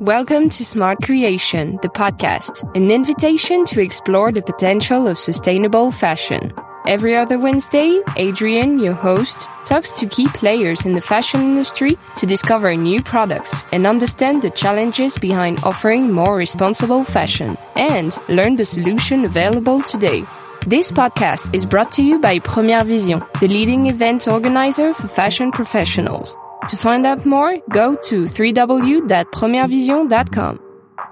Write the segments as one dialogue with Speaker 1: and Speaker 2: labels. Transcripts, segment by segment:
Speaker 1: Welcome to Smart Creation, the podcast, an invitation to explore the potential of sustainable fashion. Every other Wednesday, Adrian, your host, talks to key players in the fashion industry to discover new products and understand the challenges behind offering more responsible fashion and learn the solution available today. This podcast is brought to you by Première Vision, the leading event organizer for fashion professionals. To find out more, go to www.premierevision.com.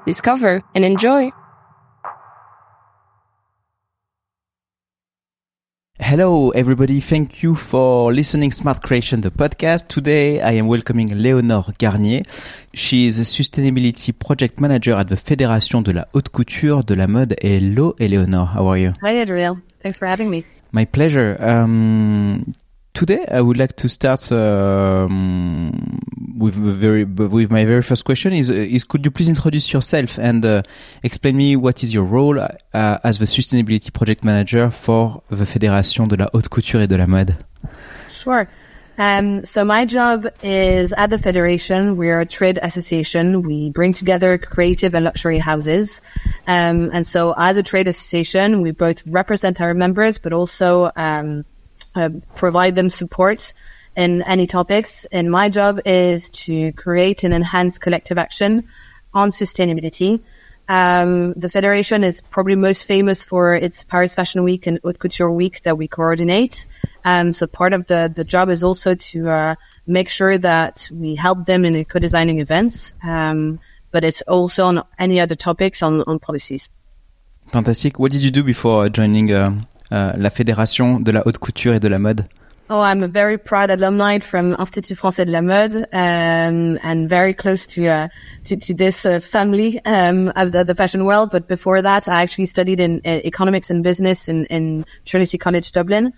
Speaker 1: Discover and enjoy.
Speaker 2: Hello, everybody. Thank you for listening Smart Creation, the podcast. Today, I am welcoming Léonore Garnier. She is a sustainability project manager at the Fédération de la Haute Couture de la Mode. Hello, Léonore. How are you?
Speaker 3: Hi, Adriel. Thanks for having me.
Speaker 2: My pleasure. Um, Today, I would like to start um, with very with my very first question. Is is could you please introduce yourself and uh, explain me what is your role uh, as the sustainability project manager for the Fédération de la Haute Couture et de la Mode?
Speaker 3: Sure. Um, so my job is at the Federation. We're a trade association. We bring together creative and luxury houses. Um, and so as a trade association, we both represent our members, but also um, uh, provide them support in any topics. And my job is to create and enhance collective action on sustainability. Um, the federation is probably most famous for its Paris Fashion Week and Haute Couture Week that we coordinate. Um, so part of the, the job is also to uh, make sure that we help them in co-designing events, um, but it's also on any other topics on, on policies.
Speaker 2: Fantastic. What did you do before joining uh, Euh, la Fédération de la haute couture et de la mode?
Speaker 3: Oh, I'm a very proud alumni from Institut Français de la Mode, um, and very close to uh, to, to, this uh, family um, of the, the, fashion world. But before that, I actually studied in uh, economics and business in, in Trinity College Dublin.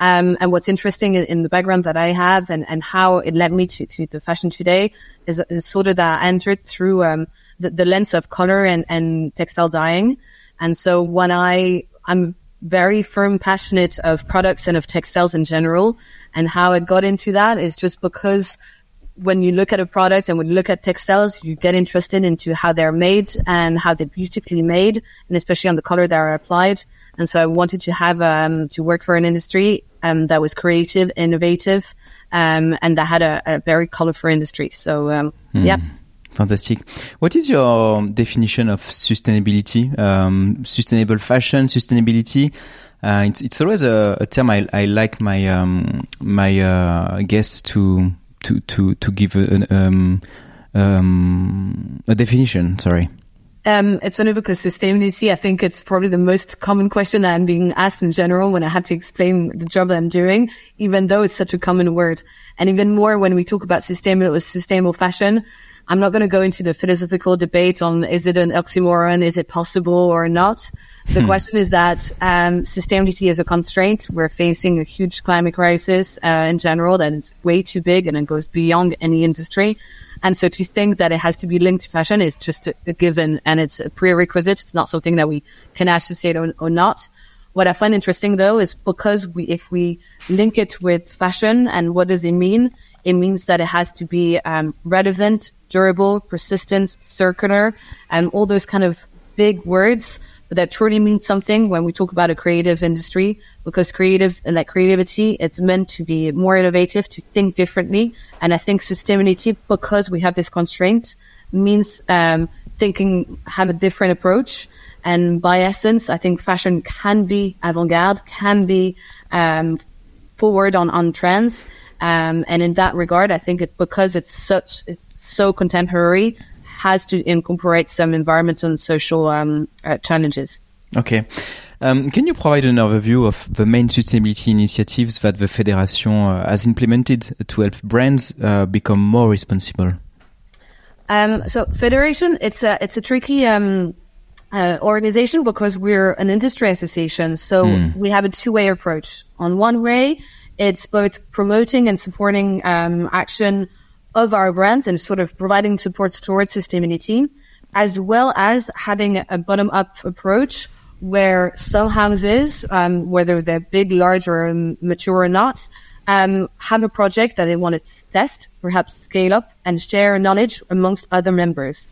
Speaker 3: Um, and what's interesting in, in, the background that I have and, and how it led me to, to the fashion today is, is sort of that I entered through um, the, the lens of color and, and textile dyeing. And so when I I'm very firm passionate of products and of textiles in general. And how it got into that is just because when you look at a product and when you look at textiles, you get interested into how they're made and how they're beautifully made, and especially on the color that are applied. And so I wanted to have um, to work for an industry um, that was creative, innovative, um, and that had a, a, very colorful industry. So mm. yeah.
Speaker 2: Fantastic. What is your definition of sustainability? Um, sustainable fashion, sustainability. Uh, it's it's always a, a term I, I like my um, my uh, guests to to to to give an, um, um, a definition. Sorry.
Speaker 3: Um, it's funny because sustainability, I think it's probably the most common question that I'm being asked in general when I have to explain the job that I'm doing, even though it's such a common word. And even more when we talk about sustainable, sustainable fashion, I'm not going to go into the philosophical debate on is it an oxymoron, is it possible or not. The hmm. question is that um, sustainability is a constraint. We're facing a huge climate crisis uh, in general that is way too big and it goes beyond any industry. And so to think that it has to be linked to fashion is just a, a given and it's a prerequisite. It's not something that we can associate or, or not. What I find interesting though is because we, if we link it with fashion and what does it mean? It means that it has to be um, relevant, durable, persistent, circular, and all those kind of big words but that truly means something when we talk about a creative industry because creative and like creativity it's meant to be more innovative to think differently. And i think sustainability because we have this constraint means um, thinking have a different approach. And by essence i think fashion can be avant-garde can be um, forward on on trends um, and in that regard, I think it because it's such it's so contemporary, has to incorporate some environmental and social um, uh, challenges.
Speaker 2: Okay. Um, can you provide an overview of the main sustainability initiatives that the Federation uh, has implemented to help brands uh, become more responsible?
Speaker 3: Um, so, Federation, it's a it's a tricky um, uh, organization because we're an industry association. So mm. we have a two way approach. On one way, it's both promoting and supporting um, action of our brands and sort of providing support towards sustainability, as well as having a bottom up approach where some houses, um, whether they're big, large, or mature or not, um, have a project that they want to test, perhaps scale up and share knowledge amongst other members.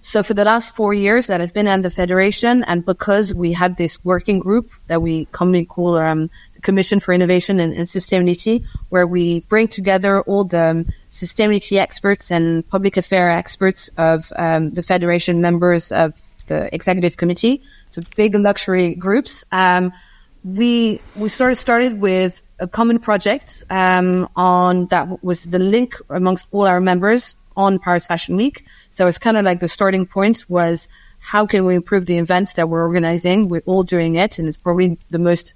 Speaker 3: So for the last four years that I've been at the federation, and because we had this working group that we commonly call um, Commission for Innovation and, and, Sustainability, where we bring together all the sustainability experts and public affair experts of um, the federation members of the executive committee, so big luxury groups. Um, we we sort of started with a common project um, on that was the link amongst all our members on Paris Fashion Week. So it's kind of like the starting point was how can we improve the events that we're organizing? We're all doing it, and it's probably the most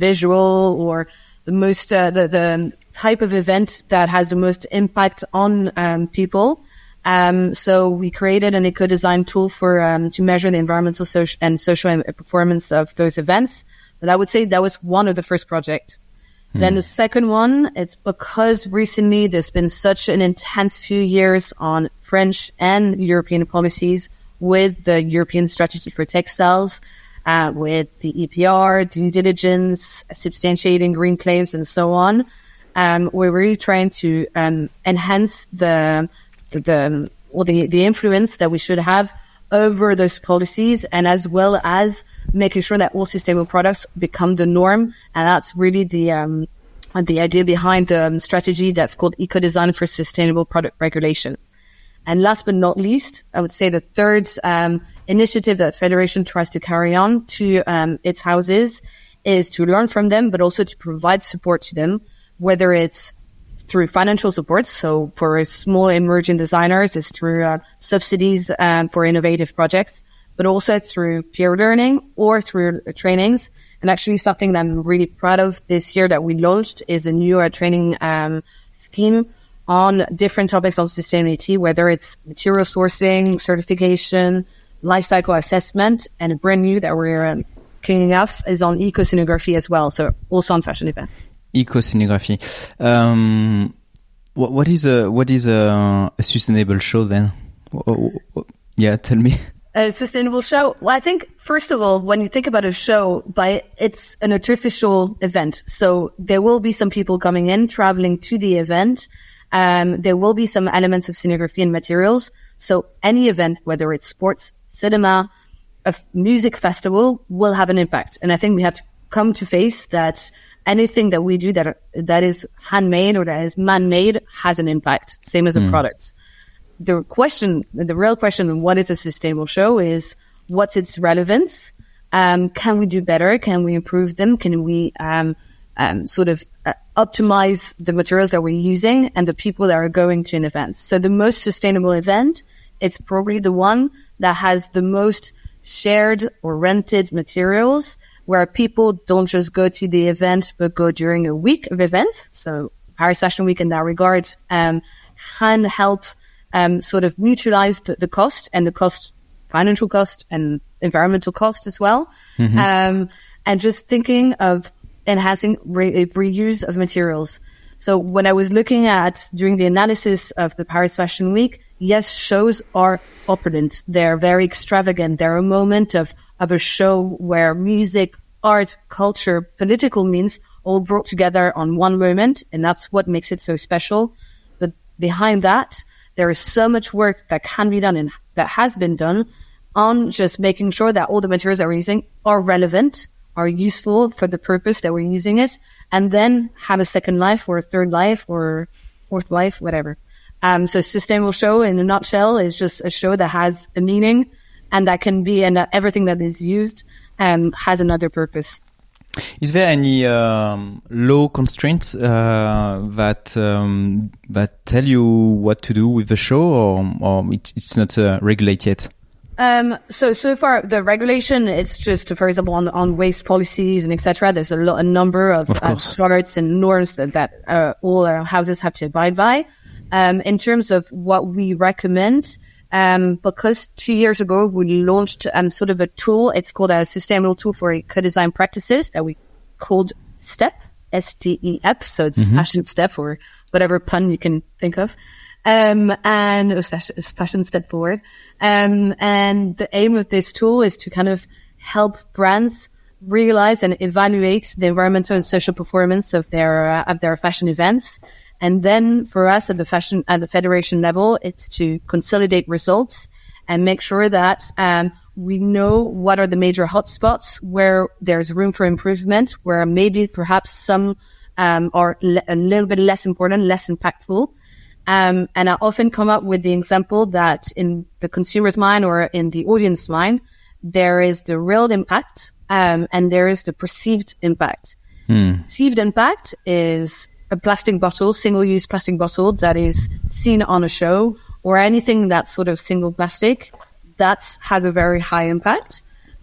Speaker 3: visual or the most uh, the the type of event that has the most impact on um, people. Um, so we created an eco design tool for um, to measure the environmental social and social performance of those events. But I would say that was one of the first projects. Mm. Then the second one, it's because recently there's been such an intense few years on French and European policies with the European strategy for textiles, uh, with the EPR, due diligence, substantiating green claims, and so on. Um, we're really trying to um, enhance the the, well, the the influence that we should have over those policies, and as well as making sure that all sustainable products become the norm. And that's really the, um, the idea behind the um, strategy that's called eco design for sustainable product regulation. And last but not least, I would say the third um, initiative that Federation tries to carry on to um, its houses is to learn from them, but also to provide support to them, whether it's through financial support. So for small emerging designers, it's through uh, subsidies um, for innovative projects, but also through peer learning or through trainings. And actually something that I'm really proud of this year that we launched is a new uh, training um, scheme on different topics on sustainability, whether it's material sourcing, certification, life cycle assessment, and a brand new that we're um, kicking off is on eco-scenography as well. So also on fashion events.
Speaker 2: Eco-scenography. Um, what, what is a what is a, a sustainable show then? Yeah, tell me
Speaker 3: a sustainable show? Well, I think first of all, when you think about a show, by it's an artificial event. So there will be some people coming in, traveling to the event. Um, there will be some elements of scenography and materials. So any event, whether it's sports, cinema, a music festival, will have an impact. And I think we have to come to face that anything that we do that that is handmade or that is man-made has an impact. Same as a mm. product the question, the real question, what is a sustainable show is what's its relevance? Um, can we do better? Can we improve them? Can we um, um, sort of uh, optimize the materials that we're using and the people that are going to an event? So the most sustainable event, it's probably the one that has the most shared or rented materials where people don't just go to the event, but go during a week of events. So Paris Fashion Week in that regard, um, can help um, sort of neutralize the, the, cost and the cost, financial cost and environmental cost as well. Mm-hmm. Um, and just thinking of enhancing re- reuse of materials. So when I was looking at during the analysis of the Paris Fashion Week, yes, shows are opulent. They're very extravagant. They're a moment of, of a show where music, art, culture, political means all brought together on one moment. And that's what makes it so special. But behind that, there is so much work that can be done and that has been done on just making sure that all the materials that we're using are relevant, are useful for the purpose that we're using it, and then have a second life or a third life or fourth life, whatever. Um, so sustainable show in a nutshell is just a show that has a meaning and that can be, and everything that is used um, has another purpose.
Speaker 2: Is there any um, law constraints uh, that um, that tell you what to do with the show, or, or it's, it's not uh, regulated yet?
Speaker 3: Um, so so far the regulation it's just for example on on waste policies and etc. There's a, lo- a number of, of uh, charts and norms that, that uh, all our houses have to abide by. Um, in terms of what we recommend, um, because two years ago we launched um, sort of a tool. It's called a sustainable tool for eco-design practices that we called STEP, S-T-E-P. So it's mm-hmm. fashion step or whatever pun you can think of. Um, and fashion step forward. Um, and the aim of this tool is to kind of help brands realize and evaluate the environmental and social performance of their, uh, of their fashion events and then for us at the fashion, at the federation level, it's to consolidate results and make sure that um, we know what are the major hotspots where there's room for improvement, where maybe perhaps some um, are le- a little bit less important, less impactful. Um, and I often come up with the example that in the consumer's mind or in the audience mind, there is the real impact um, and there is the perceived impact.
Speaker 2: Hmm.
Speaker 3: Perceived impact is a plastic bottle, single-use plastic bottle that is seen on a show or anything that's sort of single plastic that has a very high impact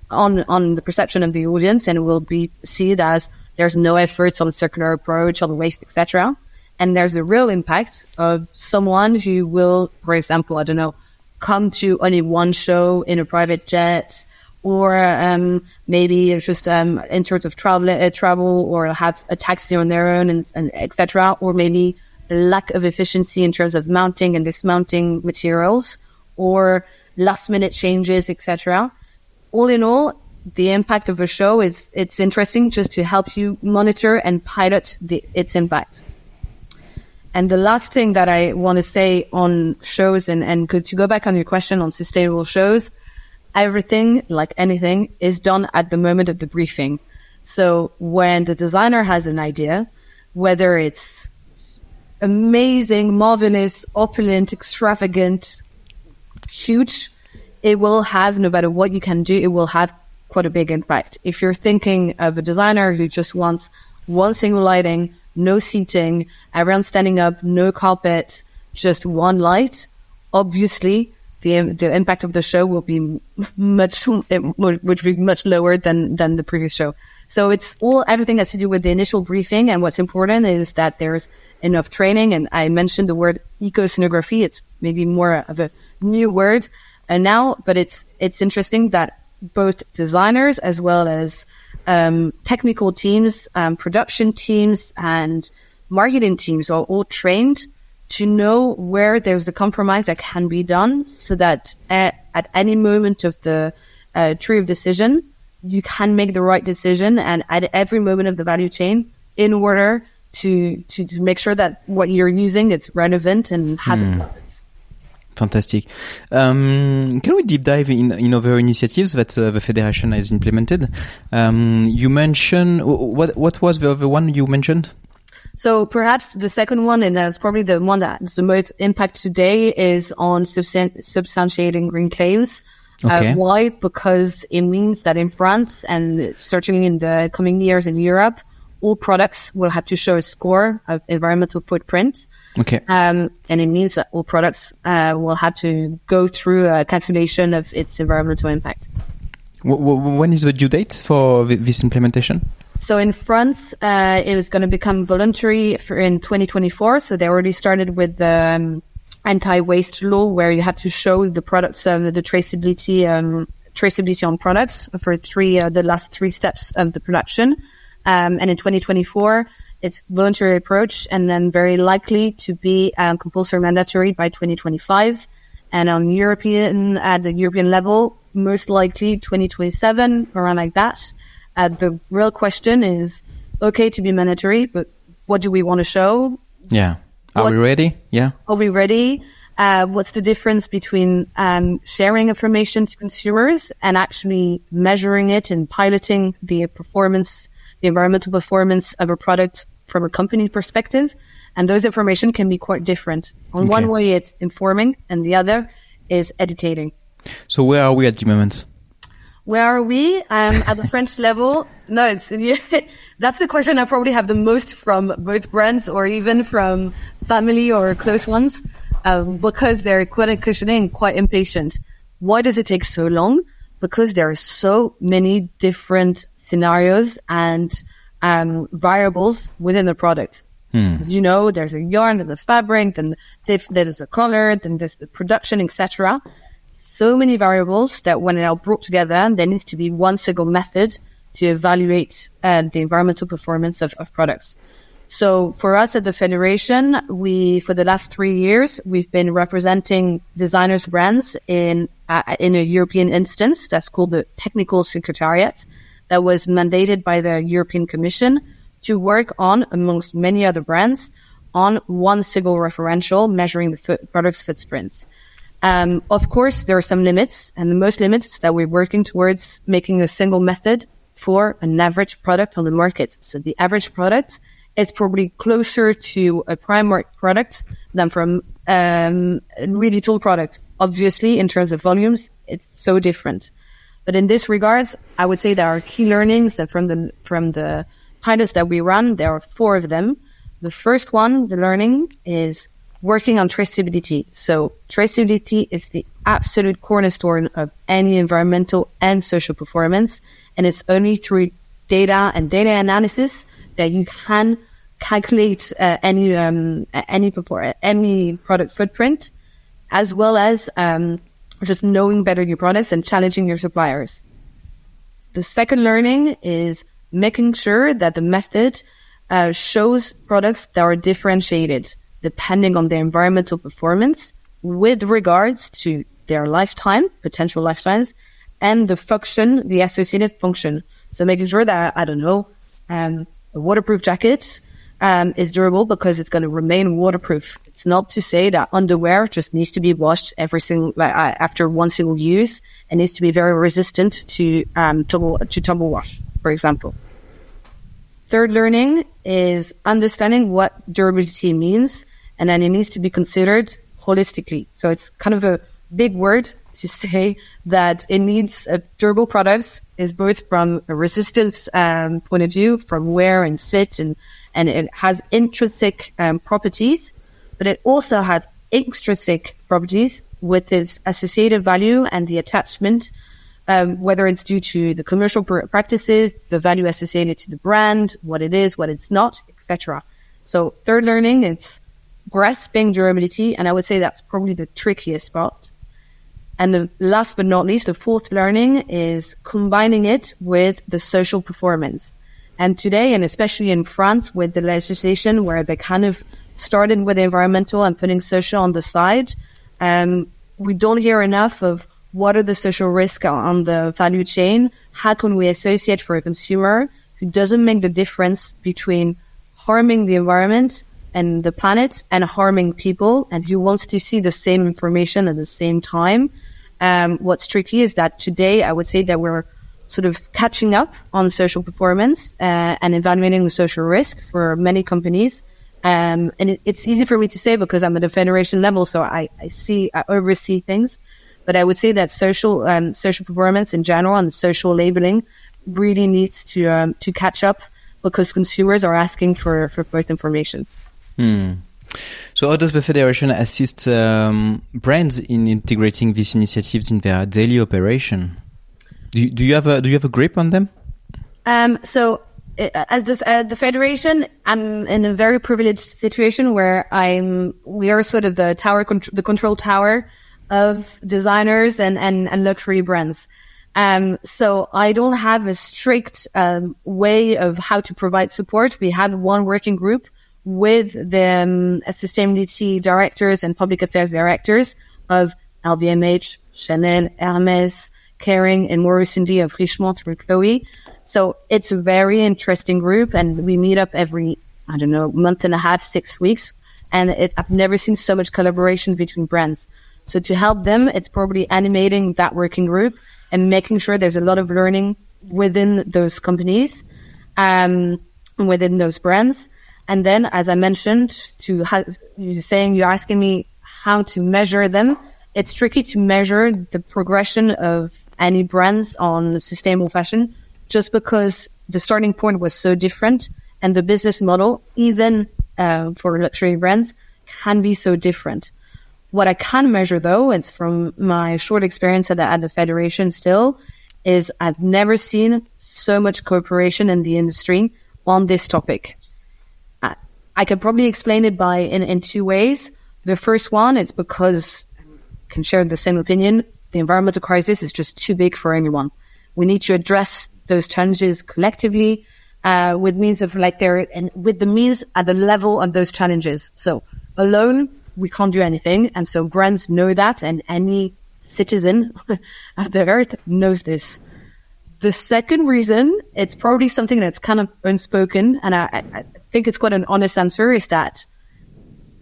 Speaker 3: on on the perception of the audience and will be seen as there's no efforts on circular approach on waste etc and there's a real impact of someone who will for example i don't know come to only one show in a private jet or um, maybe just um, in terms of travel, uh, travel or have a taxi on their own and, and etc. Or maybe lack of efficiency in terms of mounting and dismounting materials, or last minute changes, etc. All in all, the impact of a show is it's interesting just to help you monitor and pilot the, its impact. And the last thing that I want to say on shows and, and to go back on your question on sustainable shows, everything, like anything, is done at the moment of the briefing. So when the designer has an idea, whether it's amazing, marvelous, opulent, extravagant, huge, it will have, no matter what you can do, it will have quite a big impact. If you're thinking of a designer who just wants one single lighting, no seating, everyone standing up, no carpet, just one light, obviously the the impact of the show will be much will be much lower than than the previous show. So it's all everything has to do with the initial briefing, and what's important is that there's enough training. And I mentioned the word eco scenography; it's maybe more of a new word and now, but it's it's interesting that both designers as well as um, technical teams, um, production teams, and marketing teams are all trained to know where there's a compromise that can be done so that at, at any moment of the uh, tree of decision, you can make the right decision and at every moment of the value chain in order to, to, to make sure that what you're using is relevant and has mm. a purpose.
Speaker 2: Fantastic. Um, can we deep dive in, in other initiatives that uh, the federation has implemented? Um, you mentioned what what was the other one you mentioned?
Speaker 3: So perhaps the second one, and that's probably the one that's the most impact today, is on substan- substantiating green claims. Uh, okay. Uh, why? Because it means that in France and certainly in the coming years in Europe, all products will have to show a score of environmental footprint.
Speaker 2: Okay.
Speaker 3: Um, and it means that all products uh, will have to go through a calculation of its environmental impact.
Speaker 2: When is the due date for this implementation?
Speaker 3: So in France, uh, it was going to become voluntary for in 2024. So they already started with the um, anti-waste law, where you have to show the products, um, the traceability, um, traceability on products for three, uh, the last three steps of the production. Um, and in 2024, it's voluntary approach, and then very likely to be uh, compulsory mandatory by 2025. And on European, at the European level, most likely 2027, around like that. Uh, the real question is, okay, to be mandatory, but what do we want to show?
Speaker 2: Yeah. Are what, we ready? Yeah.
Speaker 3: Are we ready? Uh, what's the difference between um, sharing information to consumers and actually measuring it and piloting the performance, the environmental performance of a product from a company perspective? And those information can be quite different. On okay. one way, it's informing, and the other is educating.
Speaker 2: So where are we at the moment?
Speaker 3: Where are we? Um, at the French level? No, it's, that's the question I probably have the most from both brands or even from family or close ones, um, because they're quite questioning, quite impatient. Why does it take so long? Because there are so many different scenarios and um, variables within the product. Hmm. You know, there's a yarn, then the fabric, then there's a color, then there's the production, etc so many variables that when they're brought together, there needs to be one single method to evaluate uh, the environmental performance of, of products. So for us at the Federation, we, for the last three years, we've been representing designers brands in, uh, in a European instance that's called the Technical Secretariat that was mandated by the European Commission to work on, amongst many other brands, on one single referential measuring the product's footprints. Um, of course, there are some limits, and the most limits that we're working towards making a single method for an average product on the market. So the average product is probably closer to a Primark product than from um, a really tall product. Obviously, in terms of volumes, it's so different. But in this regards, I would say there are key learnings from the from the pilots that we run. There are four of them. The first one, the learning, is working on traceability. So traceability is the absolute cornerstone of any environmental and social performance. And it's only through data and data analysis that you can calculate uh, any um, any any product footprint, as well as um, just knowing better your products and challenging your suppliers. The second learning is making sure that the method uh, shows products that are differentiated depending on their environmental performance with regards to their lifetime, potential lifetimes, and the function, the associated function. So making sure that, I don't know, um, a waterproof jacket um, is durable because it's going to remain waterproof. It's not to say that underwear just needs to be washed every single, like, uh, after one single use and needs to be very resistant to, um, tumble, to tumble wash, for example. Third learning is understanding what durability means, and then it needs to be considered holistically. So it's kind of a big word to say that it needs uh, durable products is both from a resistance um, point of view, from wear and sit, and and it has intrinsic um, properties, but it also has extrinsic properties with its associated value and the attachment um, whether it's due to the commercial practices, the value associated to the brand, what it is, what it's not, etc. So third learning, it's grasping durability, and I would say that's probably the trickiest part. And the last but not least, the fourth learning is combining it with the social performance. And today, and especially in France with the legislation where they kind of started with environmental and putting social on the side, um, we don't hear enough of what are the social risks on the value chain? How can we associate for a consumer who doesn't make the difference between harming the environment and the planet and harming people and who wants to see the same information at the same time? Um, what's tricky is that today I would say that we're sort of catching up on social performance uh, and evaluating the social risk for many companies. Um, and it, it's easy for me to say because I'm at a federation level, so I, I see, I oversee things. But I would say that social um, social performance in general and social labeling really needs to um, to catch up because consumers are asking for for both information.
Speaker 2: Hmm. So, how does the federation assist um, brands in integrating these initiatives in their daily operation? Do you, do you have a do you have a grip on them?
Speaker 3: Um, so, uh, as the uh, the federation, I'm in a very privileged situation where I'm we are sort of the tower, the control tower of designers and, and, and luxury brands. Um, so I don't have a strict um, way of how to provide support. We have one working group with the um, sustainability directors and public affairs directors of LVMH, Chanel, Hermes, Kering, and more recently of Richemont through Chloe. So it's a very interesting group, and we meet up every I don't know month and a half, six weeks, and it, I've never seen so much collaboration between brands. So to help them, it's probably animating that working group and making sure there's a lot of learning within those companies, um, within those brands. And then, as I mentioned, to ha- you saying you're asking me how to measure them. It's tricky to measure the progression of any brands on sustainable fashion just because the starting point was so different and the business model, even uh, for luxury brands, can be so different. What I can measure though, it's from my short experience at the, at the Federation still, is I've never seen so much cooperation in the industry on this topic. I, I could probably explain it by in, in two ways. The first one, it's because I can share the same opinion. The environmental crisis is just too big for anyone. We need to address those challenges collectively, uh, with means of like there and with the means at the level of those challenges. So alone, we can't do anything. And so brands know that and any citizen of the earth knows this. The second reason, it's probably something that's kind of unspoken, and I, I think it's quite an honest answer, is that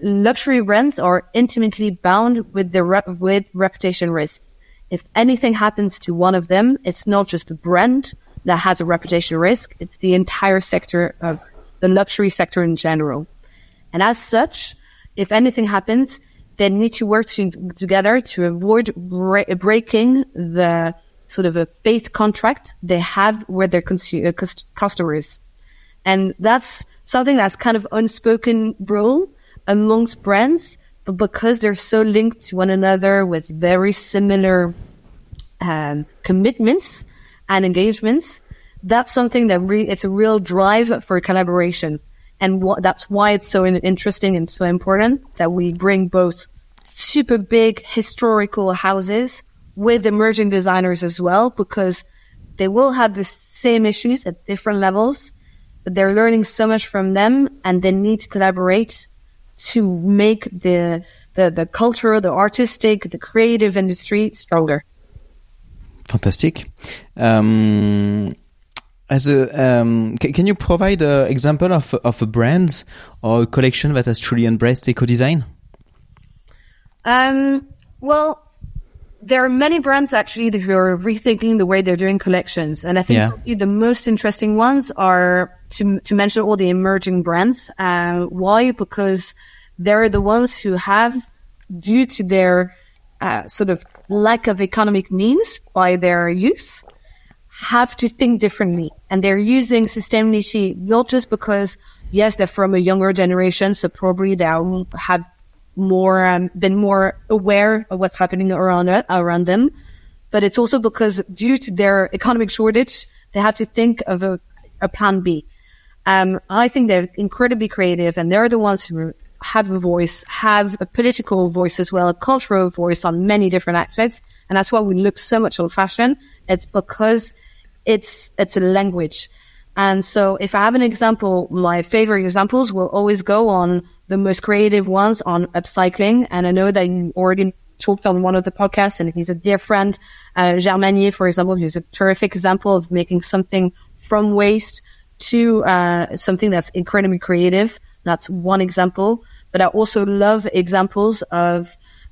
Speaker 3: luxury brands are intimately bound with the rep- with reputation risks. If anything happens to one of them, it's not just the brand that has a reputation risk; it's the entire sector of the luxury sector in general. And as such, if anything happens, they need to work to, together to avoid bre- breaking the sort of a faith contract they have with their consu- uh, customers. And that's something that's kind of unspoken rule amongst brands, but because they're so linked to one another with very similar um, commitments and engagements, that's something that re- it's a real drive for collaboration. And wh- that's why it's so interesting and so important that we bring both super big historical houses with emerging designers as well, because they will have the same issues at different levels, but they're learning so much from them and they need to collaborate to make the, the, the culture, the artistic, the creative industry stronger.
Speaker 2: Fantastic. Um, as a, um, can you provide an example of of a brand or a collection that has truly embraced eco design?
Speaker 3: Um, well, there are many brands actually that are rethinking the way they're doing collections, and I think yeah. the most interesting ones are to to mention all the emerging brands. Uh, why? Because they're the ones who have, due to their uh, sort of lack of economic means by their youth, have to think differently. And they're using sustainability not just because, yes, they're from a younger generation, so probably they have more, um, been more aware of what's happening around around them. But it's also because due to their economic shortage, they have to think of a, a plan B. Um, I think they're incredibly creative and they're the ones who have a voice, have a political voice as well, a cultural voice on many different aspects. And that's why we look so much on fashion. It's because it's, it's a language. And so if I have an example, my favorite examples will always go on the most creative ones on upcycling. And I know that you already talked on one of the podcasts and he's a dear friend, uh, for example, who's a terrific example of making something from waste to, uh, something that's incredibly creative. That's one example. But I also love examples of,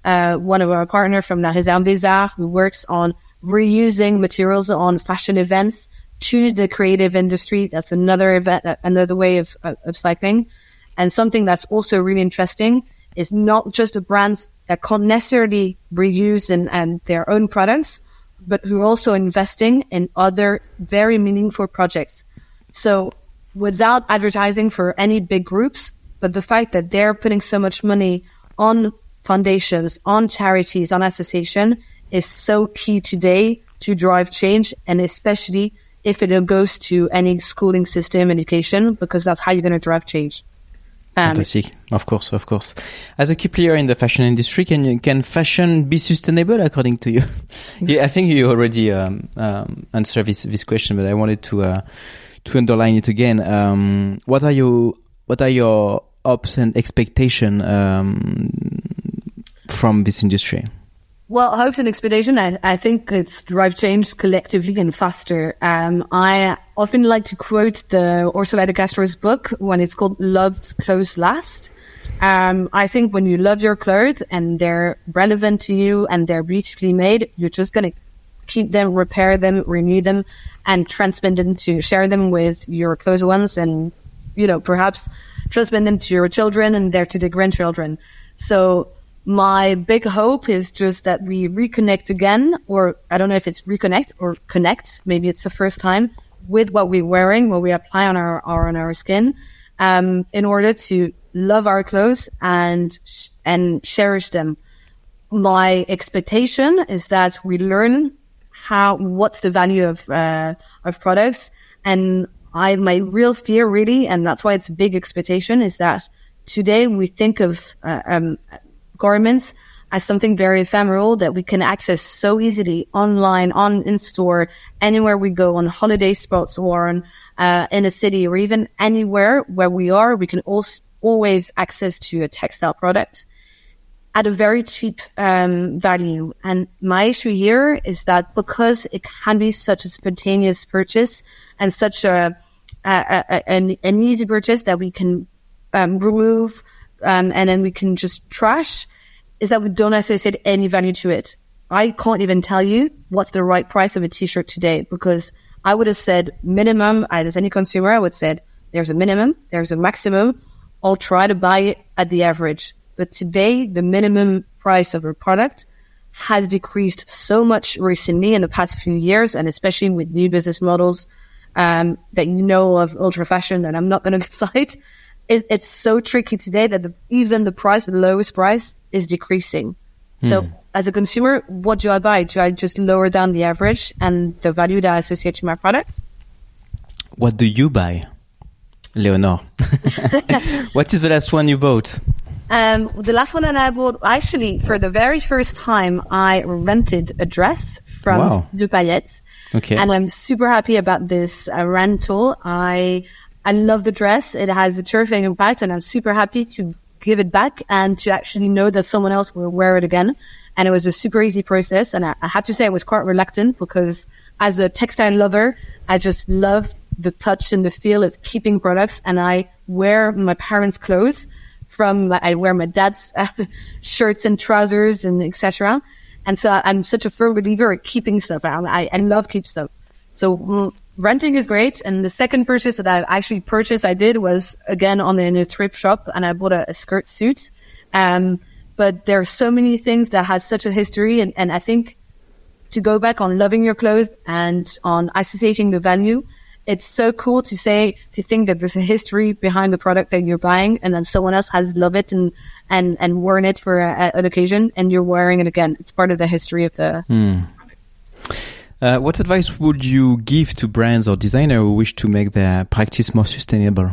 Speaker 3: uh, one of our partner from La Réserve des Arts who works on reusing materials on fashion events to the creative industry. That's another event, another way of, of upcycling. And something that's also really interesting is not just the brands that can't necessarily reuse and, and their own products, but who are also investing in other very meaningful projects. So without advertising for any big groups, but the fact that they're putting so much money on foundations, on charities, on association is so key today to drive change and especially if it goes to any schooling system education because that's how you're going to drive change.
Speaker 2: Um, Fantastic, of course, of course. As a key player in the fashion industry, can you, can fashion be sustainable according to you? yeah, I think you already um, um, answered this this question, but I wanted to uh, to underline it again. Um, what are you what are your hopes and expectation um, from this industry?
Speaker 3: Well, hopes and expectation, I, I think it's drive change collectively and faster. Um, I often like to quote the Orsola de Castro's book when it's called Loved Clothes Last. Um, I think when you love your clothes and they're relevant to you and they're beautifully made, you're just going to keep them, repair them, renew them, and transmit them to share them with your close ones and, you know, perhaps transmit them to your children and there to the grandchildren. So my big hope is just that we reconnect again, or I don't know if it's reconnect or connect. Maybe it's the first time with what we're wearing, what we apply on our, on our skin, um, in order to love our clothes and, and cherish them. My expectation is that we learn how, what's the value of, uh, of products. And I, my real fear really, and that's why it's a big expectation is that today we think of, uh, um, garments as something very ephemeral that we can access so easily online, on in store, anywhere we go on holiday spots or on, uh, in a city or even anywhere where we are, we can also always access to a textile product at a very cheap um, value. And my issue here is that because it can be such a spontaneous purchase and such a, a, a an, an, easy purchase that we can um, remove um, and then we can just trash is that we don't associate any value to it. I can't even tell you what's the right price of a t-shirt today because I would have said minimum as any consumer, I would have said there's a minimum, there's a maximum. I'll try to buy it at the average. But today, the minimum price of a product has decreased so much recently in the past few years, and especially with new business models um, that you know of ultra fashion that I'm not going to cite. It, it's so tricky today that the, even the price, the lowest price, is decreasing. So,
Speaker 2: Hmm.
Speaker 3: as a consumer, what do I buy? Do I just lower down the average and the value that I associate to my products?
Speaker 2: What do you buy, Léonore? what is the last one you bought?
Speaker 3: Um, the last one that I bought, actually, for the very first time, I rented a dress from
Speaker 2: Wow.
Speaker 3: Paillettes.
Speaker 2: Okay.
Speaker 3: And I'm super happy about this uh, rental. I, I love the dress. It has a terrific impact and I'm super happy to give it back and to actually know that someone else will wear it again. And it was a super easy process. And I, I have to say I was quite reluctant because as a textile lover, I just love the touch and the feel of keeping products. And I wear my parents' clothes from, I wear my dad's uh, shirts and trousers and etc. And so I'm such a firm believer at keeping stuff. I, I, I love keep stuff. So mm, renting is great. And the second purchase that I actually purchased, I did was again on in a thrift shop and I bought a, a skirt suit. Um, but there are so many things that has such a history. And, and I think to go back on loving your clothes and on associating the value, it's so cool to say, to think that there's a history behind the product that you're buying and then someone else has loved it and, and, and worn it for a, a- an occasion and you're wearing it again. It's part of the history of the,
Speaker 2: Uh, what advice would you give to brands or designers who wish to make their practice more sustainable?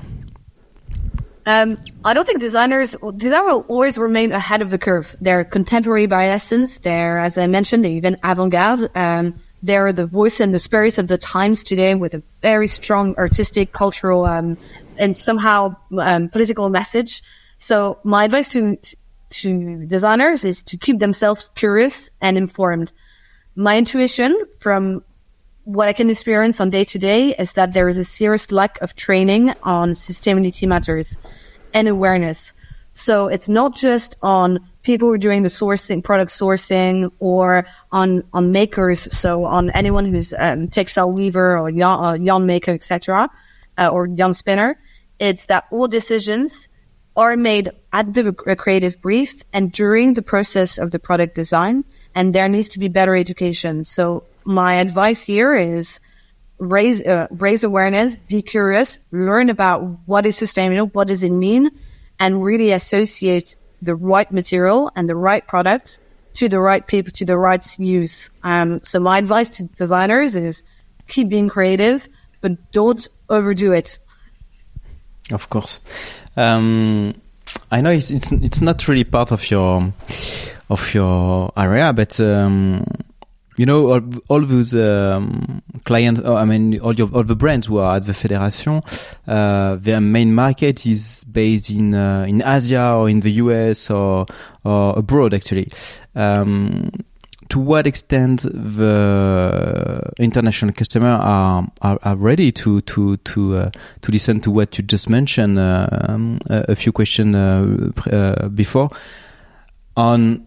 Speaker 3: Um, I don't think designers designers will always remain ahead of the curve. They're contemporary by essence. They're, as I mentioned, they're even avant-garde. Um, they're the voice and the spirit of the times today, with a very strong artistic, cultural, um, and somehow um, political message. So my advice to to designers is to keep themselves curious and informed. My intuition from what I can experience on day to day is that there is a serious lack of training on sustainability matters and awareness. So it's not just on people who are doing the sourcing, product sourcing, or on on makers. So on anyone who's um, textile weaver or yarn, uh, yarn maker, etc., uh, or yarn spinner. It's that all decisions are made at the creative brief and during the process of the product design. And there needs to be better education. So my advice here is raise uh, raise awareness, be curious, learn about what is sustainable, what does it mean, and really associate the right material and the right product to the right people, to the right use. Um, so my advice to designers is keep being creative, but don't overdo it.
Speaker 2: Of course. Um, I know it's, it's it's not really part of your of your area, but um, you know all, all those um, clients. oh, I mean, all your all the brands who are at the federation, uh, their main market is based in uh, in Asia or in the US or or abroad actually. Um, to what extent the international customer are are, are ready to to to uh, to listen to what you just mentioned uh, um, a, a few questions uh, uh, before on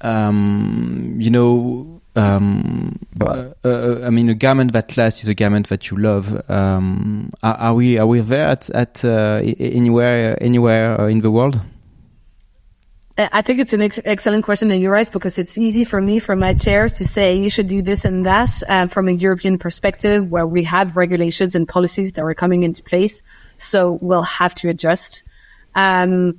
Speaker 2: um, you know um, uh, uh, I mean a garment that lasts is a garment that you love um, are, are we are we there at at uh, anywhere anywhere uh, in the world
Speaker 3: I I think it's an ex- excellent question, and you're right because it's easy for me from my chair to say you should do this and that uh, from a European perspective, where we have regulations and policies that are coming into place. So we'll have to adjust. Um,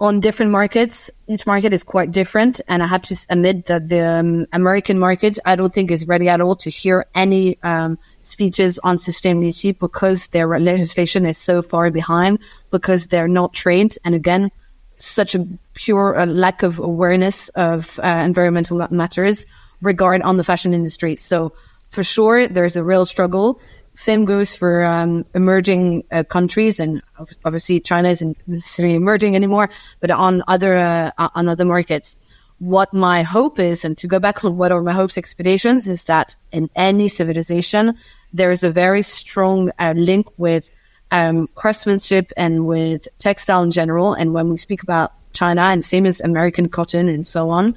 Speaker 3: on different markets, each market is quite different, and I have to admit that the um, American market, I don't think is ready at all to hear any um, speeches on sustainability because their legislation is so far behind because they're not trained, and again, such a pure uh, lack of awareness of uh, environmental matters regard on the fashion industry. So for sure, there's a real struggle. Same goes for um, emerging uh, countries, and obviously China isn't necessarily emerging anymore, but on other uh, on other markets. What my hope is, and to go back to what are my hopes, expectations, is that in any civilization there is a very strong uh, link with um, craftsmanship and with textile in general. And when we speak about China and same as American cotton and so on,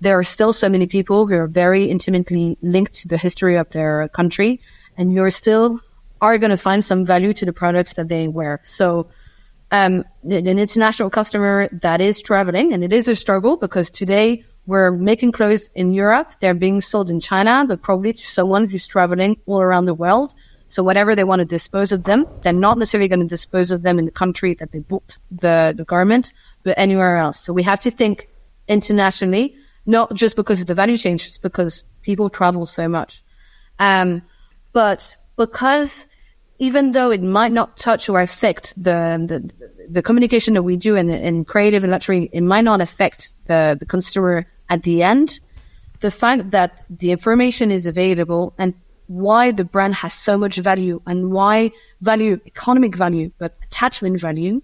Speaker 3: there are still so many people who are very intimately linked to the history of their country and you're still are going to find some value to the products that they wear. So, um, an international customer that is traveling and it is a struggle because today we're making clothes in Europe. They're being sold in China, but probably to someone who's traveling all around the world. So whatever they want to dispose of them, they're not necessarily going to dispose of them in the country that they bought the, the garment, but anywhere else. So we have to think internationally, not just because of the value chain, just because people travel so much. Um, but because even though it might not touch or affect the, the, the communication that we do in, in creative and luxury, it might not affect the, the consumer at the end. The fact that the information is available and why the brand has so much value and why value, economic value, but attachment value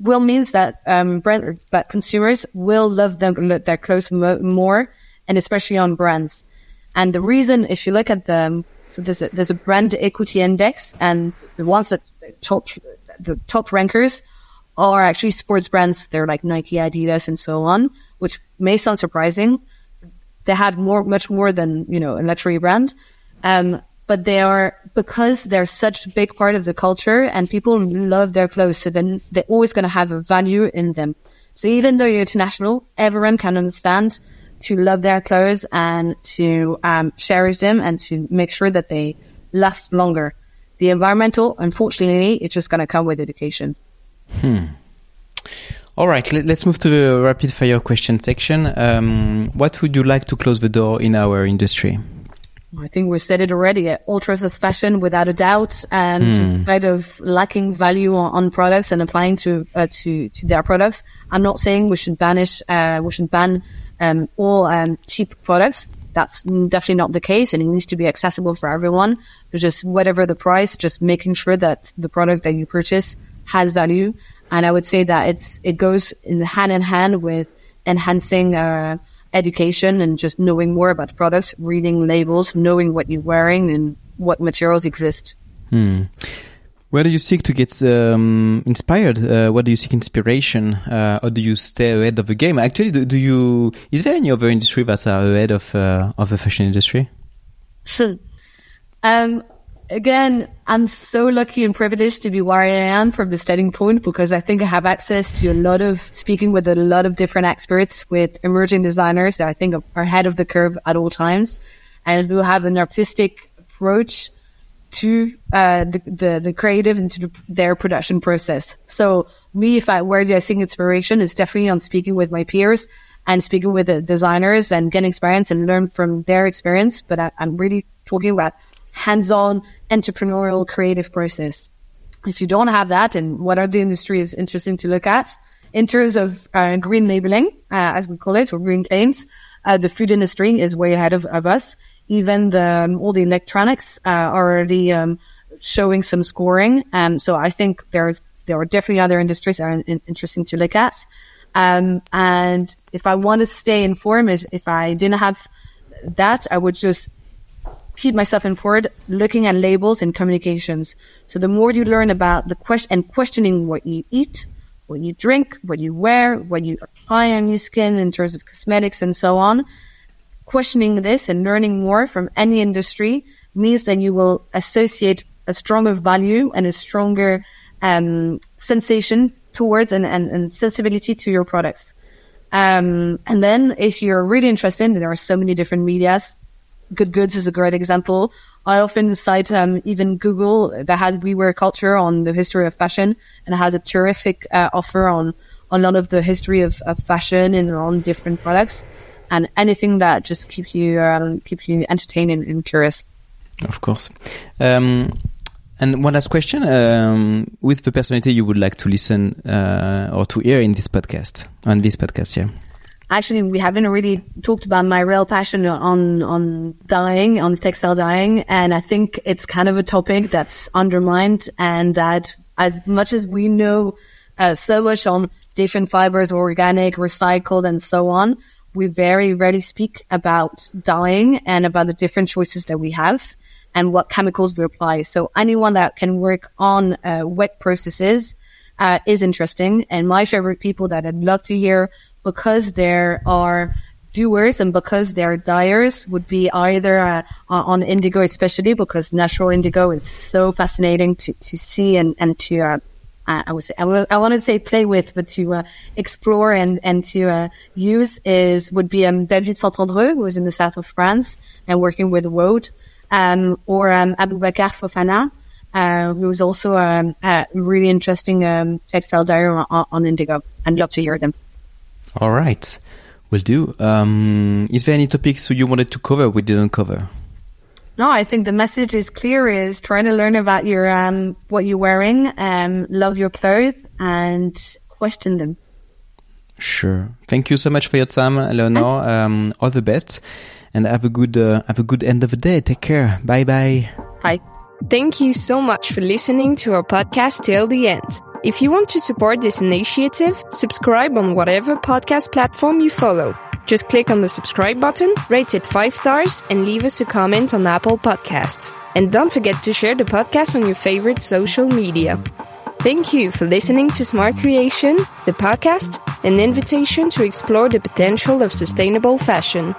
Speaker 3: will means that, um, brand, that consumers will love them, their clothes mo- more and especially on brands. And the reason, if you look at the, so there's a, there's a brand equity index and the ones that top, the top rankers are actually sports brands. They're like Nike, Adidas, and so on, which may sound surprising. They have more, much more than, you know, a luxury brand. Um, but they are, because they're such a big part of the culture and people love their clothes. So then they're always going to have a value in them. So even though you're international, everyone can understand to love their clothes and to um, cherish them and to make sure that they last longer. The environmental, unfortunately, it's just going to come with education.
Speaker 2: Hmm. All right, let, us move to the rapid fire question section. Um, what would you like to close the door in our industry?
Speaker 3: I think we said it already. Ultra fashion, without a doubt, and mm. kind of lacking value on, on products and applying to uh, to to their products. I'm not saying we should banish, uh, we should ban um, all um, cheap products. That's definitely not the case, and it needs to be accessible for everyone. But just whatever the price, just making sure that the product that you purchase has value. And I would say that it's it goes in hand in hand with enhancing. Uh, education and just knowing more about products, reading labels, knowing what you're wearing and what materials exist.
Speaker 2: Hmm. Where do you seek to get um, inspired? Uh, where do you seek inspiration? Uh, or do you stay ahead of the game? Actually, do, do you? Is there any other industry that are ahead of uh, of the fashion industry?
Speaker 3: um, again, I'm so lucky and privileged to be where I am from the starting point because I think I have access to a lot of speaking with a lot of different experts with emerging designers that I think are ahead of the curve at all times and who have an artistic approach to uh, the, the, the creative and to the, their production process. So me, if I where do I seek inspiration, is definitely on speaking with my peers and speaking with the designers and getting experience and learn from their experience. But I, I'm really talking about hands-on entrepreneurial creative process. If you don't have that, and what are the industries interesting to look at in terms of uh, green labeling, uh, as we call it, or green claims, uh, the food industry is way ahead of, of us. Even the um, all the electronics uh, are already um, showing some scoring, and um, so I think there's there are definitely other industries that are in, interesting to look at. Um, and if I want to stay informed, if I didn't have that, I would just keep myself informed looking at labels and communications. So the more you learn about the question and questioning what you eat, what you drink, what you wear, what you apply on your skin in terms of cosmetics and so on, questioning this and learning more from any industry means that you will associate a stronger value and a stronger um, sensation towards and, and, and, sensibility to your products. Um, and then if you're really interested, there are so many different medias, Good Goods is a great example. I often cite um, even Google that has We Wear Culture on the history of fashion and has a terrific uh, offer on on a lot of the history of, of fashion and on different products and anything that just keeps you um, keep you entertained and, and, curious.
Speaker 2: Of course. Um, and one last question: um, With the personality you would like to listen uh, or to hear in this podcast, on this podcast, yeah
Speaker 3: actually we haven't really talked about my real passion on on dyeing on textile dyeing and i think it's kind of a topic that's undermined and that as much as we know uh, so much on different fibers organic recycled and so on we very rarely speak about dyeing and about the different choices that we have and what chemicals we apply. So anyone that can work on uh, wet processes uh, is interesting. And my favorite people that I'd love to hear because there are doers and because they're dyers would be either uh, on indigo, especially because natural indigo is so fascinating to, to see and, and to, I would say, I, will, I want to say play with, but to uh, explore and, and to uh, use is, would be um, David Saint-Andreu, who is in the south of France and working with woad, um, or um, Aboubacar Fofana, uh, who's also um, a really interesting um, dyer on, on indigo. I'd love to hear them.
Speaker 2: All right. we'll do. Um, is there any topics you wanted to cover we didn't cover?
Speaker 3: No, I think the message is clear: is trying to learn about your um, what you're wearing, um, love your clothes, and question them.
Speaker 2: Sure. Thank you so much for your time, Léonore. Um, all the best, and have a good uh, have a good end of the day. Take care. Bye bye.
Speaker 3: Bye.
Speaker 1: Thank you so much for listening to our podcast till the end. If you want to support this initiative, subscribe on whatever podcast platform you follow. Just click on the subscribe button, rate it 5 stars, and leave us a comment on Apple Podcasts. And don't forget to share the podcast on your favorite social media. Thank you for listening to Smart Creation, the podcast, an invitation to explore the potential of sustainable fashion.